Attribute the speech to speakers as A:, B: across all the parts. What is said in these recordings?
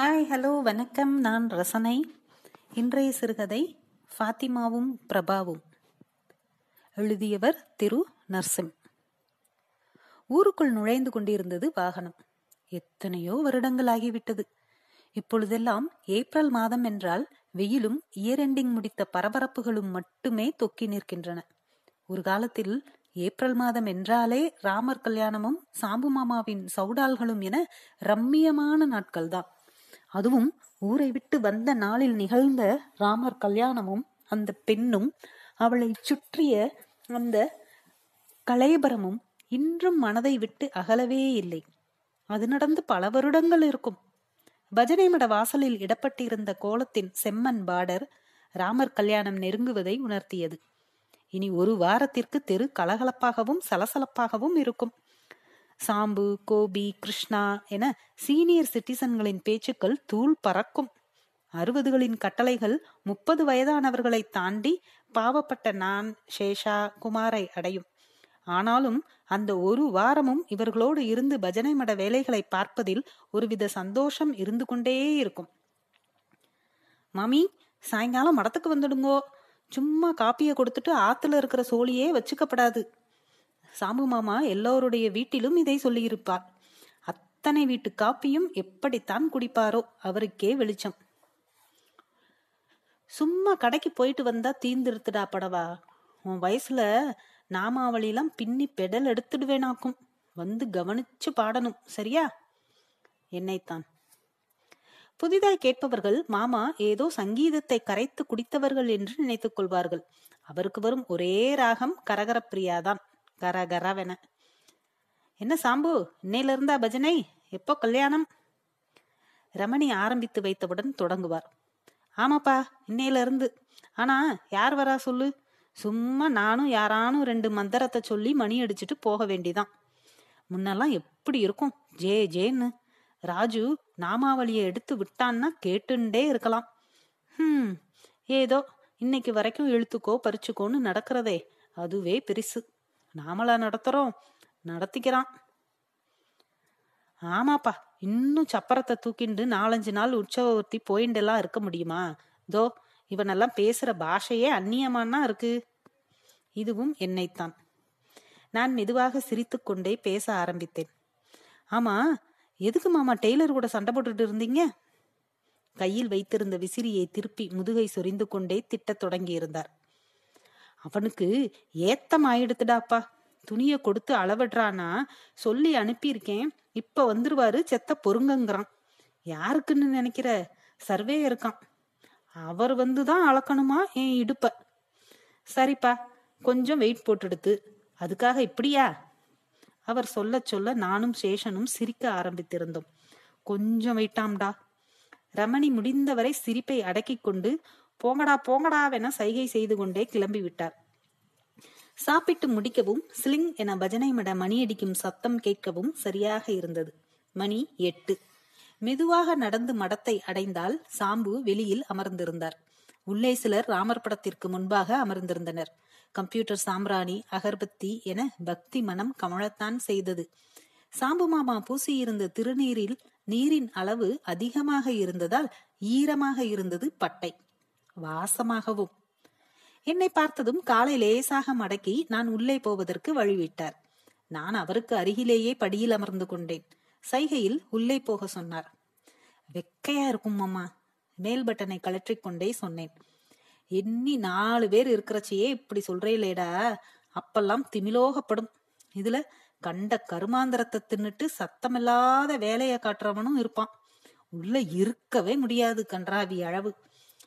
A: Hi hello வணக்கம். நான் ரசனை. இன்றைய சிறுகதை ஃபாத்திமாவும் பிரபாவும். எழுதியவர் திரு நர்சிம். ஊருக்குள் நுழைந்து கொண்டிருந்தது வாகனம். எத்தனையோ வருடங்கள் ஆகிவிட்டது. இப்பொழுதெல்லாம் ஏப்ரல் மாதம் என்றால் வெயிலும் இயர் எண்டிங் முடித்த பரபரப்புகளும் மட்டுமே தொக்கி நிற்கின்றன. ஒரு காலத்தில் ஏப்ரல் மாதம் என்றாலே ராமர் கல்யாணமும் சாம்பு மாமாவின் சவுடால்களும் என ரம்மியமான நாட்கள்தான். அதுவும் ஊரை விட்டு வந்த நாளில் நிகழ்ந்த ராமர் கல்யாணமும் அந்த பெண்ணும் அவளை சுற்றிய அந்த கலைபரமும் இன்றும் மனதை விட்டு அகலவே இல்லை. அது நடந்து பல வருடங்கள் இருக்கும். பஜனை மட வாசலில் இடப்பட்டிருந்த கோலத்தின் செம்மன் பார்டர் ராமர் கல்யாணம் நெருங்குவதை உணர்த்தியது. இனி ஒரு வாரத்திற்கு தெரு கலகலப்பாகவும் சலசலப்பாகவும் இருக்கும். சாம்பு கோபி கிருஷ்ணா என சீனியர் சிட்டிசன்களின் பேச்சுக்கள் தூள் பறக்கும். அறுபதுகளின் கட்டளைகள் முப்பது வயதானவர்களை தாண்டி பாவப்பட்ட நான் சேஷா குமாரை அடையும். ஆனாலும் அந்த ஒரு வாரமும் இவர்களோடு இருந்து பஜனை மட வேலைகளை பார்ப்பதில் ஒருவித சந்தோஷம் இருந்து கொண்டே இருக்கும். மாமி சாயங்காலம் மடத்துக்கு வந்துடுங்கோ. சும்மா காப்பியை கொடுத்துட்டு ஆத்துல இருக்கிற சோழியே வச்சுக்கப்படாது. சாம்பு மாமா எல்லோருடைய வீட்டிலும் இதை சொல்லியிருப்பார். அத்தனை வீட்டு காப்பியும் எப்படித்தான் குடிப்பாரோ அவருக்கே வெளிச்சம். சும்மா கடைக்கு போயிட்டு வந்தா தீந்திருத்துடா படவா. உன் வயசுல நாமாவளிலாம் பின்னி பெடல் எடுத்துடுவேனாக்கும். வந்து கவனிச்சு பாடணும் சரியா? என்னைத்தான். புதிதாய் கேட்பவர்கள் மாமா ஏதோ சங்கீதத்தை கரைத்து குடித்தவர்கள் என்று நினைத்துக் கொள்வார்கள். அவருக்கு வரும் ஒரே ராகம் கரகரப்பிரியாதான். கரகரவென என்ன சாம்பு? இன்னையில இருந்தா பஜனை? எப்போ கல்யாணம்? ரமணி ஆரம்பித்து வைத்தவுடன் தொடங்குவார். ஆமாப்பா இன்னையில இருந்து. ஆனா யார் வரா சொல்லு? சும்மா நானும் யாரானும் ரெண்டு மந்திரத்தை சொல்லி மணி அடிச்சுட்டு போக வேண்டிதான். முன்னெல்லாம் எப்படி இருக்கும்? ஜே ஜேன்னு. ராஜு நாமாவளியை எடுத்து விட்டான்னா கேட்டுண்டே இருக்கலாம். ஹம் ஏதோ இன்னைக்கு வரைக்கும் இழுத்துக்கோ பறிச்சுக்கோன்னு நடக்கிறதே. அதுவே பெருசு. நாமளா நடத்துறோம். நடத்திக்கிறான். ஆமாப்பா இன்னும் சப்பரத்தை தூக்கிண்டு நாலஞ்சு நாள் உற்சவர்த்தி போயிண்டெல்லாம் இருக்க முடியுமா? தோ இவனெல்லாம் பேசுற பாஷையே அந்நியமானா இருக்கு. இதுவும் என்னைத்தான். நான் மெதுவாக சிரித்துக்கொண்டே பேச ஆரம்பித்தேன். ஆமா எதுக்கு மாமா டெய்லர் கூட சண்டை போட்டுட்டு இருந்தீங்க? கையில் வைத்திருந்த விசிறியை திருப்பி முதுகை சொரிந்து கொண்டே திட்டத் தொடங்கியிருந்தார். அவனுக்கு ஏத்தம் ஆயிடுத்துடாப்பா. துணிய கொடுத்து அளவிடுறானா சொல்லி அனுப்பியிருக்கேன். இப்ப வந்துருவாரு செத்த பொறுங்கங்கிறான். யாருக்குன்னு நினைக்கிற? சர்வே இருக்கான். அவர் வந்துதான் அளக்கணுமா? என் இடுப்ப. சரிப்பா கொஞ்சம் வெயிட் போட்டுடுத்து. அதுக்காக இப்படியா? அவர் சொல்ல சொல்ல நானும் சேஷனும் சிரிக்க ஆரம்பித்திருந்தோம். கொஞ்சம் வெயிட்டாம்டா ரமணி முடிந்தவரை சிரிப்பை அடக்கிக் கொண்டு போங்கடா போங்கடாவென சைகை செய்து கொண்டே கிளம்பி விட்டார். சாப்பிட்டு முடிக்கவும் ஸ்லிங் என பஜனை மட மணியடிக்கும் சத்தம் கேட்கவும் சரியாக இருந்தது. மணி எட்டு. மெதுவாக நடந்து மடத்தை அடைந்தால் சாம்பு வெளியில் அமர்ந்திருந்தார். உள்ளே சிலர் ராமர் படத்திற்கு முன்பாக அமர்ந்திருந்தனர். கம்ப்யூட்டர் சாம்பிராணி அகர்பத்தி என பக்தி மனம் கமழத்தான் செய்தது. சாம்பு மாமா பூசியிருந்த திருநீரில் நீரின் அளவு அதிகமாக இருந்ததால் ஈரமாக இருந்தது பட்டை. வாசமாகவும். என்னை பார்த்ததும் காலை லேசாக மடக்கி நான் உள்ளே போவதற்கு வழிவிட்டார். நான் அவருக்கு அருகிலேயே படியில் அமர்ந்து கொண்டேன். சைகையில் உள்ளே போக சொன்னார். வெக்கையா இருக்கும் அம்மா மேல் பட்டனை சொன்னேன். எண்ணி நாலு பேர் இருக்கிறச்சியே இப்படி சொல்றேலேடா. அப்பெல்லாம் திமிலோகப்படும். இதுல கண்ட கருமாந்திரத்தை தின்னுட்டு சத்தமில்லாத வேலையை காட்டுறவனும் இருப்பான். உள்ள இருக்கவே முடியாது கன்றாவி அளவு.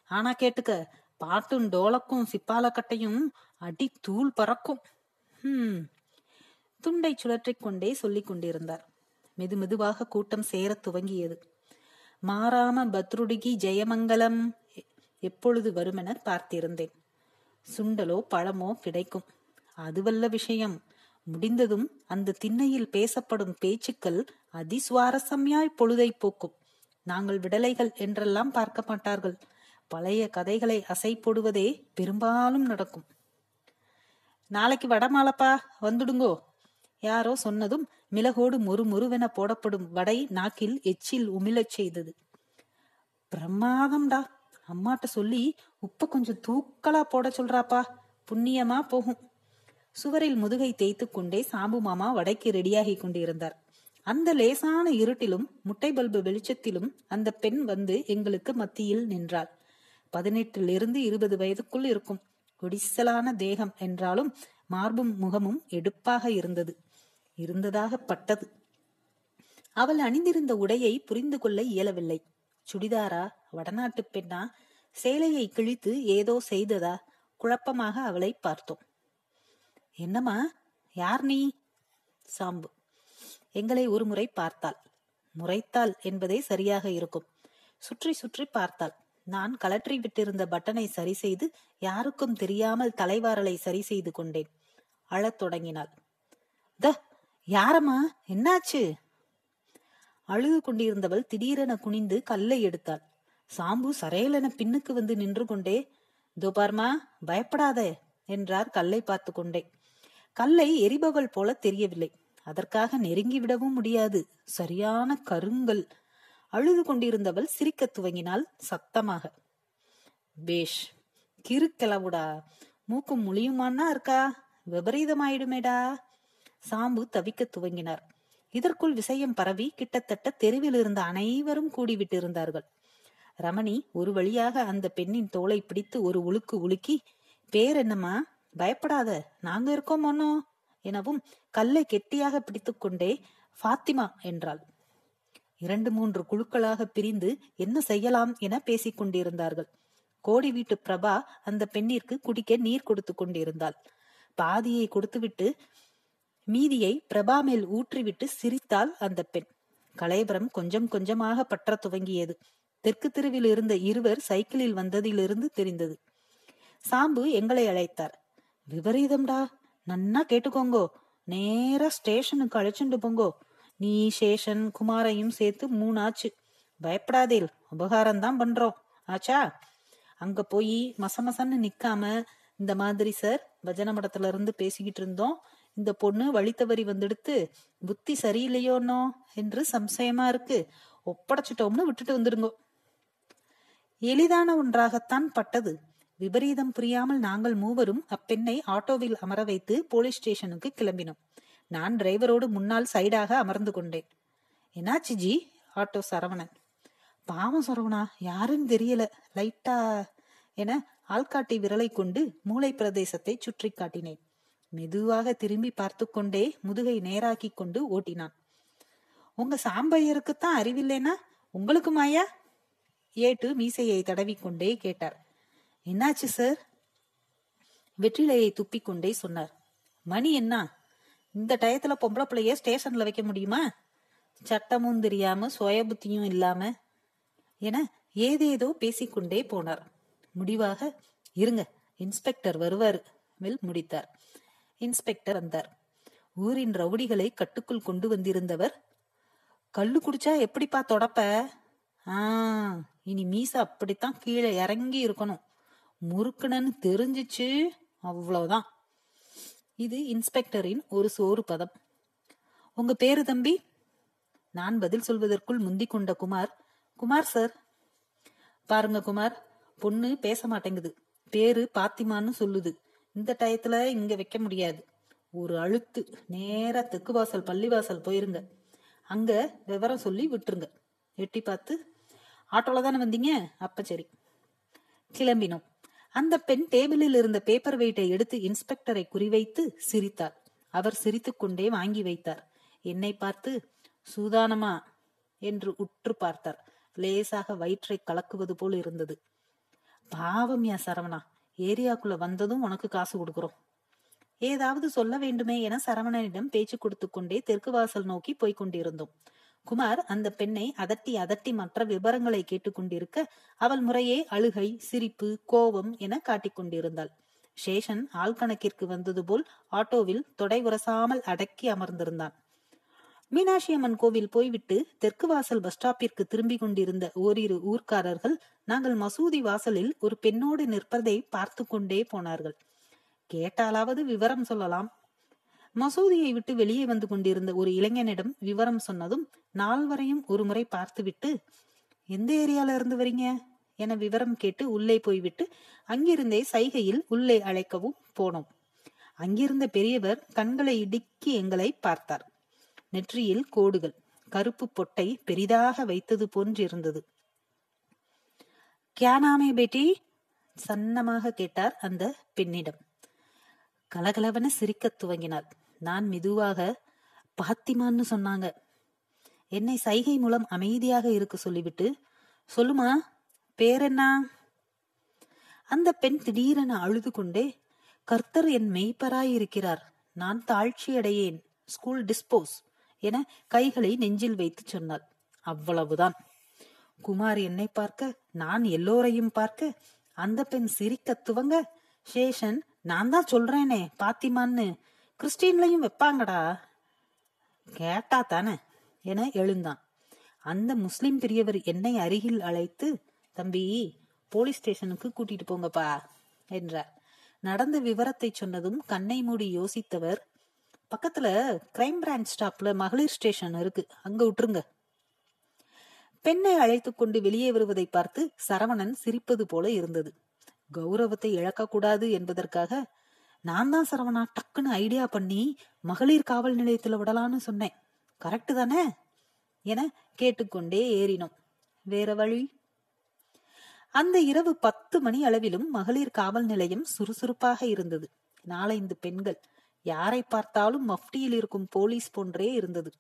A: ஆனா கேட்டுக்க பாட்டும் டோலக்கும் சிப்பாலக்கட்டையும் அடி தூள் பறக்கும். ஹம். துண்டை சுழற்றிக் கொண்டே சொல்லிக் கொண்டிருந்தார். மெது மெதுவாக கூட்டம் சேரத் துவங்கியது. மாறாம பத்ருடுகி ஜெயமங்கலம் எப்பொழுது வருமென பார்த்திருந்தேன். சுண்டலோ பழமோ கிடைக்கும். அதுவல்ல விஷயம். முடிந்ததும் அந்த திண்ணையில் பேசப்படும் பேச்சுக்கள் அதிசுவாரஸ்யமாய் பொழுதை போக்கும். நாங்கள் விடலைகள் என்றெல்லாம் பார்க்க மாட்டார்கள். பழைய கதைகளை அசை போடுவதே பெரும்பாலும் நடக்கும். நாளைக்கு வடமாலப்பா வந்துடுங்கோ. யாரோ சொன்னதும் மிளகோடு மொறு மொறுவென போடப்படும் வடை நாக்கில் எச்சில் உமிழச் செய்தது. பிரமாதம்டா அம்மாட்ட சொல்லி உப்ப கொஞ்சம் தூக்கலா போட சொல்றாப்பா. புண்ணியமா போகும். சுவரில் முதுகை தேய்த்து கொண்டே சாம்பு மாமா வடைக்கு ரெடியாகி கொண்டிருந்தார். அந்த லேசான இருட்டிலும் முட்டை பல்பு வெளிச்சத்திலும் அந்த பெண் வந்து எங்களுக்கு மத்தியில் நின்றாள். பதினெட்டிலிருந்து இருபது வயதுக்குள் இருக்கும். ஒடிசலான தேகம் என்றாலும் மார்பும் முகமும் எடுப்பாக இருந்தது. இருந்ததாக பட்டது. அவள் அணிந்திருந்த உடையை புரிந்து கொள்ள இயலவில்லை. சுடிதாரா வடநாட்டு பெண்ணா சேலையை கிழித்து ஏதோ செய்ததா குழப்பமாக அவளை பார்த்தோம். என்னம்மா யார் நீ? சாம்பு. எங்களை ஒரு முறை பார்த்தாள். முறைத்தாள் என்பதே சரியாக இருக்கும். சுற்றி சுற்றி பார்த்தாள். நான் கலற்றி விட்டிருந்த பட்டனை சரி செய்து யாருக்கும் தெரியாமல் தலைவாரலை சரி செய்து கொண்டேன். அழத் தொடங்கினாள். த யாரம்மா? என்னாச்சு? அழுது கொண்டிருந்தவள் திடீரென குனிந்து கல்லை எடுத்தாள். சாம்பு சரையலென பின்னுக்கு வந்து நின்று கொண்டே தோபார்மா பயப்படாத என்றார் கல்லை பார்த்து கொண்டே. கல்லை எரிபவள் போல தெரியவில்லை. அதற்காக நெருங்கி விடவும் முடியாது. சரியான கருங்கல். அழுது கொண்டிருந்தவள் சிரிக்கத் துவங்கினாள் சத்தமாக. பேஷ் கிறுக்கிளவுடா மூக்கும் முழியுமான்னா இருக்கா? விபரீதமாயிடுமேடா. சாம்பு தவிக்க துவங்கினார். இதற்குள் விஷயம் பரவி கிட்டத்தட்ட தெருவில் இருந்த அனைவரும் கூடிவிட்டிருந்தார்கள். ரமணி ஒரு வழியாக அந்த பெண்ணின் தோலை பிடித்து ஒரு உலுக்கு உலுக்கி பேர் என்னம்மா? பயப்படாத. நாங்க இருக்கோம் ஒன்னோ எனவும் கல்லை கெட்டியாக பிடித்துக்கொண்டே ஃபாத்திமா என்றாள். இரண்டு மூன்று குழுக்களாக பிரிந்து என்ன செய்யலாம் என பேசிக் கொண்டிருந்தார்கள். கோடி வீட்டு பிரபா அந்த பெண்ணிற்கு குடிக்க நீர் கொடுத்து கொண்டிருந்தாள். பாதியை கொடுத்துவிட்டு மீதியை பிரபா மேல் ஊற்றிவிட்டு சிரித்தாள் அந்த பெண். கலைபுரம் கொஞ்சம் கொஞ்சமாக பற்ற துவங்கியது. தெற்கு தெருவில் இருந்த இருவர் சைக்கிளில் வந்ததிலிருந்து தெரிந்தது. சாம்பு எங்களை அழைத்தார். விபரீதம்டா. நன்னா கேட்டுக்கோங்கோ. நேரா ஸ்டேஷனுக்கு அழைச்சுண்டு போங்கோ. நீ சேஷன் குமாரையும் சேர்த்து மூணாச்சு. பயப்படாதேல் உபகாரம் தான் பண்றோம். ஆச்சா? அங்க போய் மசமசன்னு நிக்காம இந்த மாதிரி சார் பஜன மடத்துல இருந்து பேசிக்கிட்டு இருந்தோம். இந்த பொண்ணு வழி தவறி வந்துடுத்து புத்தி சரியில்லையோன்னோ என்று சம்சயமா இருக்கு. ஒப்படைச்சிட்டோம்னு விட்டுட்டு வந்துடுங்கோ எளிதான ஒன்றாகத்தான் பட்டது. விபரீதம் புரியாமல் நாங்கள் மூவரும் அப்பெண்ணை ஆட்டோவில் அமர வைத்து போலீஸ் ஸ்டேஷனுக்கு கிளம்பினோம். நான் டிரைவரோடு முன்னால் சைடாக அமர்ந்து கொண்டேன். என்னாச்சு ஜி? ஆட்டோ சரவணன். பாவம் சரவணா யாருன்னு தெரியல. லைட்டா என ஆள்காட்டி விரலை கொண்டு மூளை பிரதேசத்தை சுற்றி காட்டினேன். மெதுவாக திரும்பி பார்த்து கொண்டே முதுகை நேராக்கி கொண்டு ஓட்டினான். உங்க சாம்பையருக்குத்தான் அறிவில்லைனா உங்களுக்கு மாயா ஏட்டு மீசையை தடவிக்கொண்டே கேட்டார். என்னாச்சு சார்? வெற்றிலையை துப்பிக்கொண்டே சொன்னார். மணி என்ன? இந்த டயத்துல பொம்பளை பிள்ளைய ஸ்டேஷன்ல வைக்க முடியுமா? சட்டமும் தெரியாம சுய புத்தியும் இல்லாம என ஏதேதோ பேசிக்கொண்டே போனார். முடிவாக இருங்க இன்ஸ்பெக்டர் வருவாரு. வில் முடித்தார். இன்ஸ்பெக்டர் வந்தார். ஊரின் ரவுடிகளை கட்டுக்குள் கொண்டு வந்திருந்தவர் கல்லு குடிச்சா எப்படிப்பா தொடப்ப? ஆ இனி மீச அப்படித்தான் கீழே இறங்கி இருக்கணும். முறுக்குனன்னு தெரிஞ்சிச்சு அவ்வளவுதான். இது இன்ஸ்பெக்டரின் ஒரு சோறு பதம். உங்க பேரு தம்பி? நான் பதில் சொல்வதற்குள் முந்தி கொண்ட குமார் குமார் சார். பாருங்க குமார் பொண்ணு பேச மாட்டேங்குது. பேரு பாத்திமான்னு சொல்லுது. இந்த டயத்துல இங்க வைக்க முடியாது. ஒரு அழுத்து நேரா தெற்கு வாசல் பள்ளிவாசல் போயிருங்க. அங்க விவரம் சொல்லி விட்டுருங்க. எட்டி பார்த்து ஆட்டோல தானே வந்தீங்க? அப்ப சரி. கிளம்பினோம். அந்த பெண் டேபிளில் இருந்த பேப்பர் வெயிட்டை எடுத்து இன்ஸ்பெக்டரை குறிவைத்து சிரித்தார் அவர் சிரித்துக்கொண்டே வாங்கி வைத்தார். என்னை பார்த்து சூதானமா? என்று உற்று பார்த்தார். லேசாக வயிற்றை கலக்குவது போல் இருந்தது. பாவம் யா சரவணா ஏரியாக்குள்ள வந்ததும் உனக்கு காசு கொடுக்குறோம். ஏதாவது சொல்ல வேண்டுமே என சரவணனிடம் பேச்சு கொடுத்து கொண்டே தெற்கு வாசல் நோக்கி போய்க் கொண்டிருந்தோம். குமார் அந்த பெண்ணை அதட்டி அதட்டி மற்ற விவரங்களை கேட்டுக்கொண்டிருக்க அவள் முறையே அழுகை சிரிப்பு கோபம் என காட்டிக்கொண்டிருந்தாள் சேஷன் ஆள் கணக்கிற்கு வந்தது போல் ஆட்டோவில் தொடை உரசாமல் அடக்கி அமர்ந்திருந்தான். மீனாட்சி அம்மன் கோவில் போய்விட்டு தெற்கு வாசல் பஸ் ஸ்டாப்பிற்கு திரும்பிக் கொண்டிருந்த ஓரிரு ஊர்க்காரர்கள் நாங்கள் மசூதி வாசலில் ஒரு பெண்ணோடு நிற்பதை பார்த்து கொண்டே போனார்கள். கேட்டாலாவது விவரம் சொல்லலாம். மசூதியை விட்டு வெளியே வந்து கொண்டிருந்த ஒரு இளைஞனிடம் விவரம் சொன்னதும் நால்வரையும் ஒரு முறை பார்த்துவிட்டு எந்த ஏரியால இருந்து வரீங்க? என விவரம் கேட்டு உள்ளே போய்விட்டு அங்கிருந்தே சைகையில் உள்ளே அழைக்கவும் போனோம். அங்கிருந்த பெரியவர் கண்களை இடுக்கி எங்களை பார்த்தார். நெற்றியில் கோடுகள் கருப்பு பொட்டை பெரிதாக வைத்தது போன்றிருந்தது. கியானாமே பேட்டி சன்னமாக கேட்டார் அந்த பெண்ணிடம். கலகலவன சிரிக்கத் துவங்கினாள் நான் மெதுவாக பாத்திமான்னு சொன்னாங்க. என்னை சைகை மூலம் அமைதியாக இருக்க சொல்லிவிட்டு சொல்லுமா பேர் என்ன அந்த பெண் திடீரென அழுது கொண்டே கர்த்தர் என் மெய்ப்பராய் இருக்கிறார் நான் தாழ்ச்சி அடையேன் ஸ்கூல் டிஸ்போஸ் என கைகளை நெஞ்சில் வைத்து சொன்னாள். அவ்வளவுதான். குமார் என்னை பார்க்க நான் எல்லோரையும் பார்க்க அந்த பெண் சிரிக்க துவங்க சேஷன் நான் தான் சொல்றேனே பாத்திமான்னு. கிறிஸ்டின்லையும் வைப்பாங்கடா. கேட்டா தானே என எழுந்தான். அந்த முஸ்லிம் பெரியவர் என்னை அருகில் அழைத்து தம்பி போலீஸ் ஸ்டேஷனுக்கு கூட்டிட்டு போங்கப்பா என்றார். நடந்த விவரத்தை சொன்னதும் கண்ணை மூடி யோசித்தவர் பக்கத்துல கிரைம் பிரான்ச் ஸ்டாப்ல மகளிர் ஸ்டேஷன் இருக்கு அங்க விட்டுருங்க பெண்ணை அழைத்து கொண்டு வெளியே வருவதை பார்த்து சரவணன் சிரிப்பது போல இருந்தது. கௌரவத்தை இழக்கக்கூடாது என்பதற்காக நான் தான் சரவணா டக்குன்னு ஐடியா பண்ணி மகளிர் காவல் நிலையத்துல விடலான்னு சொன்னேன். கரெக்டு தானே? என கேட்டுக்கொண்டே ஏறினோம். வேற வழி? அந்த இரவு பத்து மணி அளவிலும் மகளிர் காவல் நிலையம் சுறுசுறுப்பாக இருந்தது. நாலைந்து பெண்கள். யாரை பார்த்தாலும் மஃப்டியில் இருக்கும் போலீஸ் போன்றே இருந்தது.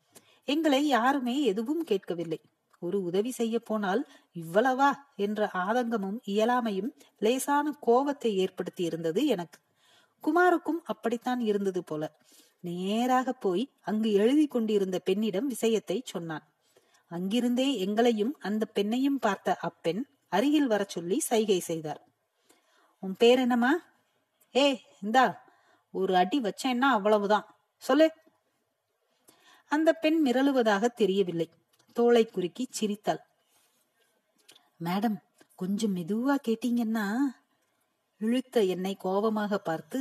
A: எங்களை யாருமே எதுவும் கேட்கவில்லை. ஒரு உதவி செய்ய போனால் இவ்வளவா என்ற ஆதங்கமும் இயலாமையும் லேசான கோபத்தை ஏற்படுத்தி இருந்தது எனக்கு. குமாருக்கும் அப்படித்தான் இருந்தது போல. நேராக போய் அங்கு எழுதி கொண்டிருந்த பெண்ணிடம் விஷயத்தை சொன்னான். அங்கிருந்தே எங்களையும் அந்த பெண்ணையும் பார்த்த அப்பெண் அருகில் வர சொல்லி சைகை செய்தார். உன் பேர் என்னம்மா? ஏ இந்தா ஒரு அடி வச்சேன்னா அவ்வளவுதான். சொல்லு. அந்த பெண் மிரளுவதாக தெரியவில்லை. தோளை குறுக்கி சிரித்தாள். மேடம் கொஞ்சம் மெதுவா கேட்டீங்கன்னா இழுத்த என்னை கோபமாக பார்த்து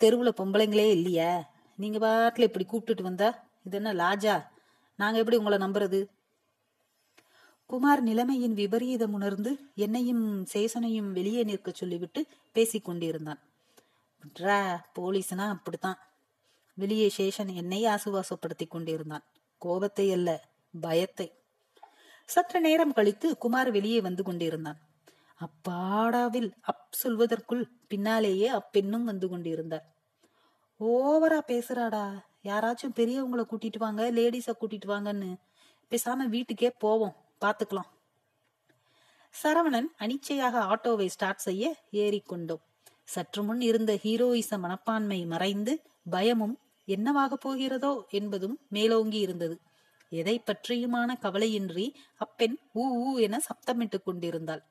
A: தெருவுல பொம்பளைங்களே இல்லையா. நீங்க பாட்டுல இப்படி கூப்பிட்டுட்டு வந்தா இது என்ன லாஜா? நாங்க எப்படி உங்களை நம்புறது? குமார் நிலைமையின் விபரீதம் உணர்ந்து என்னையும் சேசனையும் வெளியே நிற்க சொல்லிவிட்டு பேசிக் கொண்டிருந்தான். போலீஸ்னா அப்படித்தான். வெளியே சேஷன் என்னை ஆசுவாசப்படுத்தி கொண்டிருந்தான். கோபத்தை அல்ல பயத்தை. சற்று நேரம் கழித்து குமார் வெளியே வந்து கொண்டிருந்தான். அப்பாடாவில் அப் சொல்வதற்குள் பின்னாலேயே அப்பெண்ணும் வந்து கொண்டிருந்தார். ஓவரா பேசுறாடா. யாராச்சும் பெரியவங்கள கூட்டிட்டு வாங்க லேடிஸ கூட்டிட்டு வாங்கன்னு பேசாம வீட்டுக்கே போவோம் பாத்துக்கலாம். சரவணன் அனிச்சையாக ஆட்டோவை ஸ்டார்ட் செய்ய ஏறிக்கொண்டோம் சற்று முன் இருந்த ஹீரோயிச மனப்பான்மை மறைந்து பயமும் என்னவாக போகிறதோ என்பதும் மேலோங்கி இருந்தது. எதை பற்றியுமான கவலையின்றி அப்பெண் ஊ ஊ என சப்தமிட்டுக் கொண்டிருந்தாள்.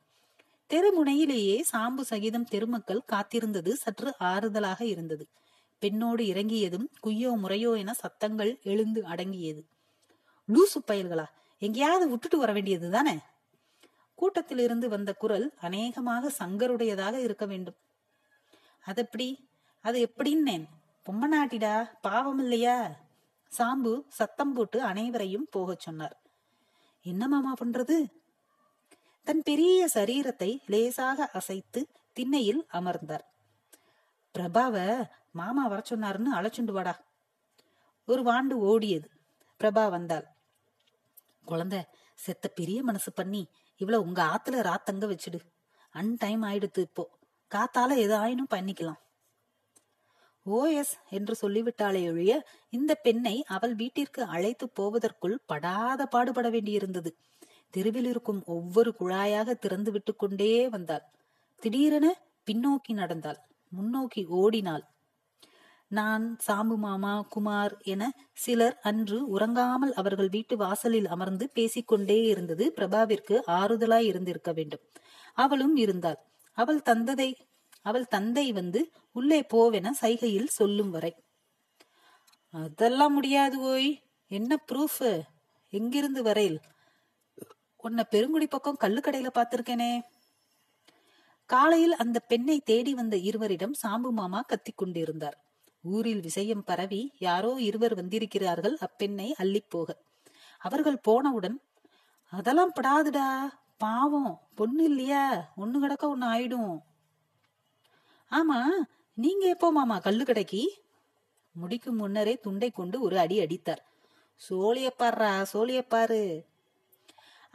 A: தெருமுனையிலேயே சாம்பு சகிதம் தெருமக்கள் காத்திருந்தது சற்று ஆறுதலாக இருந்தது. பெண்ணோடு இறங்கியதும் குய்யோ முறையோ என சத்தங்கள் எழுந்து அடங்கியது. லூசு பயல்களா எங்கேயாவது விட்டுட்டு வர வேண்டியது தானே? கூட்டத்திலிருந்து வந்த குரல் அநேகமாக சங்கருடையதாக இருக்க வேண்டும். அதெப்படி? அது எப்படின்னேன்? பொம்மநாட்டிடா பாவம் இல்லையா? சாம்பு சத்தம் போட்டு அனைவரையும் போகச் சொன்னார். என்ன மாமா பண்றது? தன் பெரிய சரீரத்தை லேசாக அசைத்து திண்ணையில் அமர்ந்தார். பிரபாவ மாமா வர சொன்னாருன்னு அழைச்சுண்டு வாடா. ஒரு வாண்டு ஓடியது. பிரபா வந்தாள். குழந்தை செத்த பெரிய மனசு பண்ணி இவ்வளவு உங்க ஆத்துல ராத்தங்க வச்சுடு. அன் டைம் ஆயிடுத்து இப்போ. காத்தால எதாயினும் பண்ணிக்கலாம். ஓ எஸ் என்று சொல்லிவிட்டாளே ஒழிய இந்த பெண்ணை அவள் வீட்டிற்கு அழைத்து போவதற்குள் படாத பாடுபட வேண்டியிருந்தது. தெருவில் இருக்கும் ஒவ்வொரு குழாயாக திறந்து விட்டு கொண்டே வந்தாள். திடீரென பின்னோக்கி நடந்தாள். முன்னோக்கி ஓடினாள். நான் சாம்பு மாமா குமார் என சிலர் அன்று உறங்காமல் அவர்கள் வீட்டு வாசலில் அமர்ந்து பேசிக்கொண்டே இருந்தது பிரபாவிற்கு ஆறுதலாய் இருந்திருக்க வேண்டும். அவளும் இருந்தாள். அவள் தந்ததை அவள் தந்தை வந்து உள்ளே போவென சைகையில் சொல்லும் வரை. அதெல்லாம் முடியாது ஓய். என்ன ப்ரூஃப்? எங்கிருந்து வரையில்? உன்னை பெருங்குடி பக்கம் கல்லுக்கடையில பாத்திருக்கேனே காலையில் அந்த பெண்ணை தேடி வந்த இருவரிடம் சாம்பு மாமா கத்திக் கொண்டிருந்தார். ஊரில் விஷயம் பரவி யாரோ இருவர் வந்திருக்கிறார்கள் அப்பெண்ணை அள்ளிப் போக. அவர்கள் போனவுடன் அதெல்லாம் படாதுடா பாவம் பொண்ணு இல்லையா ஒண்ணு கிடக்க ஒண்ணு ஆயிடும். ஆமா நீங்க எப்போ மாமா கல்லு கடைக்கு முடிக்கும் முன்னரே துண்டை கொண்டு ஒரு அடி அடித்தார். சோழியப்பாரா சோழியப்பாரு.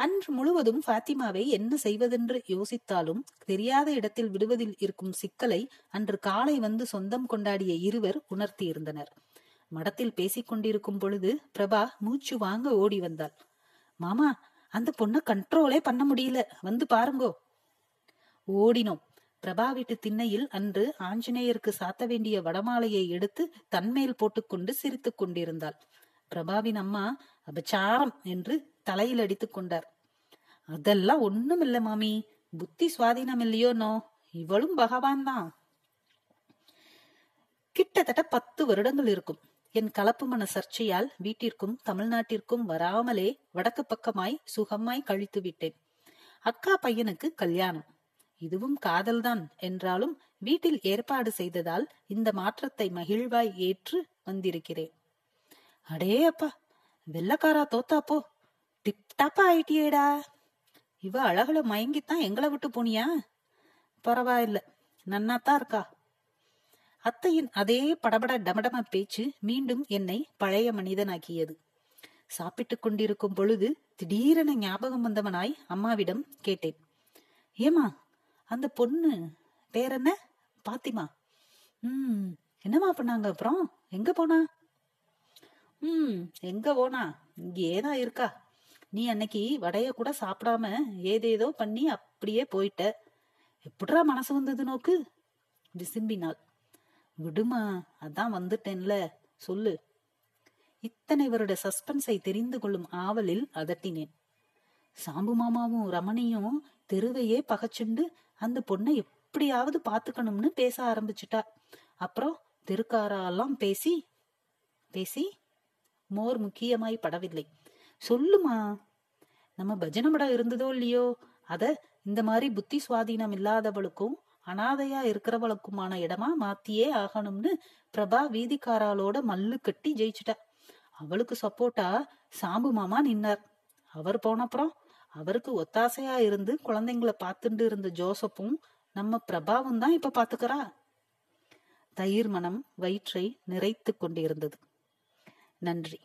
A: அன்று முழுவதும் பாத்திமாவை என்ன செய்வதென்று யோசித்தாலும் தெரியாத இடத்தில் விடுவதில் இருக்கும் சிக்கலை அன்று காலை வந்து சொந்தம் கொண்டாடிய இருவர் உணர்த்தியிருந்தனர். மடத்தில் பேசிக் கொண்டிருக்கும் பொழுது பிரபா மூச்சு வாங்க ஓடி வந்தாள். மாமா அந்த பொண்ண கண்ட்ரோலே பண்ண முடியல. வந்து பாருங்கோ. ஓடினோம். பிரபா வீட்டு திண்ணையில் அன்று ஆஞ்சநேயருக்கு சாத்த வேண்டிய வடமாலையை எடுத்து தன்மேல் போட்டுக்கொண்டு சிரித்துக் கொண்டிருந்தாள். பிரபாவின் அம்மா அபச்சாரம் என்று தலையில் அடித்துக் கொண்டார். அதெல்லாம் ஒண்ணும் இல்ல மாமி. புத்தி சுவாதீனம் இல்லையோனோ இவளும் பகவான் தான் கிட்டத்தட்ட பத்து வருடங்கள் இருக்கும். என் கலப்பு மன சர்ச்சையால் வீட்டிற்கும் தமிழ்நாட்டிற்கும் வராமலே வடக்கு பக்கமாய் சுகமாய் கழித்து விட்டேன். அக்கா பையனுக்கு கல்யாணம். இதுவும் காதல்தான் என்றாலும் வீட்டில் ஏற்பாடு செய்ததால் இந்த மாற்றத்தை மகிழ்வாய் ஏற்று வந்திருக்கிறேன். அடே அப்பா வெள்ளக்காரா தோத்தாப்போ டிப்டாப்பா ஆயிட்டியேடா. இவ அழகுல மயங்கித்தான் எங்களை விட்டு போனியா? பரவாயில்ல நன்னாத்தான் இருக்கா. அத்தையின் அதே படபட டமடம பேச்சு மீண்டும் என்னை பழைய மனிதனாக்கியது. சாப்பிட்டுக் கொண்டிருக்கும் பொழுது திடீரென ஞாபகம் வந்தவனாய் அம்மாவிடம் கேட்டேன். ஏமா அந்த பொண்ணு பேர் என்ன? பாத்திமா. ம் என்னமா பண்ணாங்க அப்புறம்? எங்க போனா? ம் எங்க போனா? இங்கேதான் இருக்கா. நீ அன்னைக்கு வடைய கூட சாப்பிடாம ஏதேதோ பண்ணி அப்படியே போயிட்ட. எப்படிரா மனசு வந்தது நோக்கு? விசும்பினாள். விடுமா அதான் வந்துட்டேன்ல சொல்லு. இத்தனை வருட சஸ்பென்ஸை தெரிந்து கொள்ளும் ஆவலில் அதட்டினேன். சாம்பு மாமாவும் ரமணியும் தெருவையே பகச்சுண்டு அந்த பொண்ணை எப்படியாவது பாத்துக்கணும்னு பேச ஆரம்பிச்சுட்டா. அப்புறம் தெருக்காரெல்லாம் பேசி பேசி மோர் முக்கியமாய் படவில்லை. சொல்லுமா நம்ம பஜனை மடம் இருந்ததோ இல்லையோ? அத இந்த மாதிரி புத்தி சுவாதீனம் இல்லாதவளுக்கும் அனாதையா இருக்கிறவளுக்குமான இடமா மாத்தியே ஆகணும்னு பிரபா வீதிக்காராலோட மல்லு கட்டி ஜெயிச்சுட்டா. அவளுக்கு சப்போர்ட்டா சாம்பு மாமா நின்னார். அவர் போனப்புறம் அவருக்கு ஒத்தாசையா இருந்து குழந்தைங்களை பார்த்துட்டு இருந்த ஜோசப்பும் நம்ம பிரபாவும் தான் இப்ப பாத்துக்கிறா. தயிர் மனம் வயிற்றை நிறைத்து கொண்டிருந்தது. நன்றி.